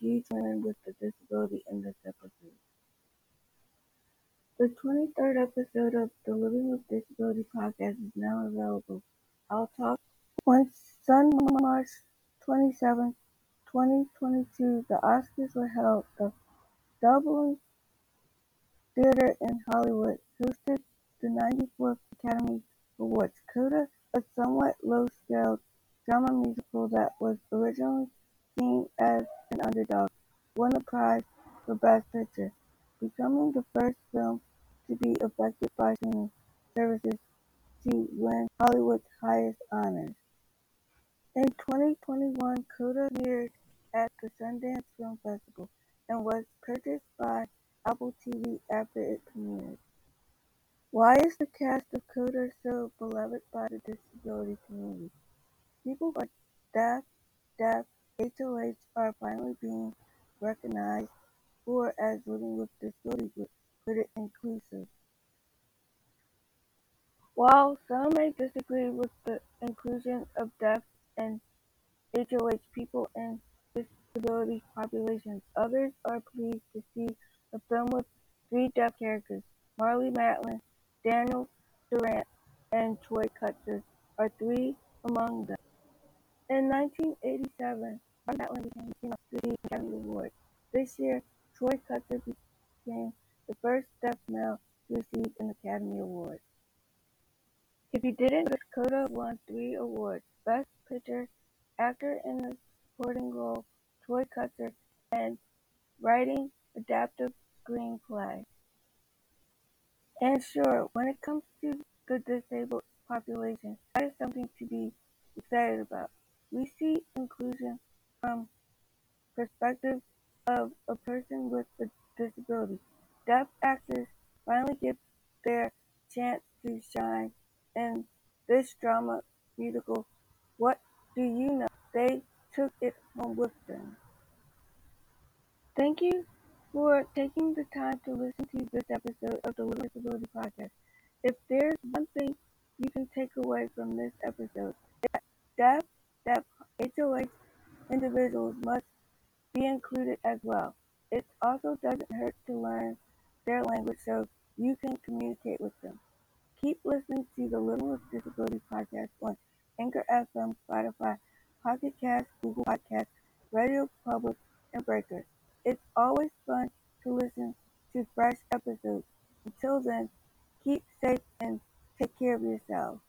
huge with a disability in this episode. The 23rd episode of the Living with Disability podcast is now available. I'll talk on Sunday, March 27, 2022. The Oscars were held. The Dolby Theatre in Hollywood hosted the 94th Academy Awards. Coda, a somewhat low-scale drama musical that was originally seen as an underdog, won a prize for Best Picture, becoming the first film to be affected by streaming services to win Hollywood's highest honors. In 2021, Coda premiered at the Sundance Film Festival and was purchased by Apple TV after it premiered. Why is the cast of Coda so beloved by the disability community? People like deaf, deaf, HOH are finally being recognized for as living with disabilities put it inclusive. While some may disagree with the inclusion of deaf and HOH people in disability populations, others are pleased to see a film with three deaf characters. Marlee Matlin, Daniel Durant, and Troy Kotsur are three among them. In 1987, Marlee Matlin became to receive an Academy Award. This year, Troy Kotsur became the first deaf male to receive an Academy Award. If you didn't, Coda won three awards: Best Picture, Actor in a Supporting Role, Troy Kotsur, and Writing Adapted Screenplay. And sure, when it comes to the disabled population, that is something to be excited about. We see inclusion from perspective of a person with a disability. Deaf actors finally get their chance to shine in this drama musical. What do you know? They took it home with them. Thank you for taking the time to listen to this episode of the Living Disability Podcast. If there's one thing you can take away from this episode, that deaf, individuals must be included as well. It also doesn't hurt to learn their language so you can communicate with them. Keep listening to the Living with Disability podcast on Anchor FM, Spotify, Pocket Cast, Google Podcast, Radio Public, and Breaker. It's always fun to listen to fresh episodes. Until then, keep safe and take care of yourselves.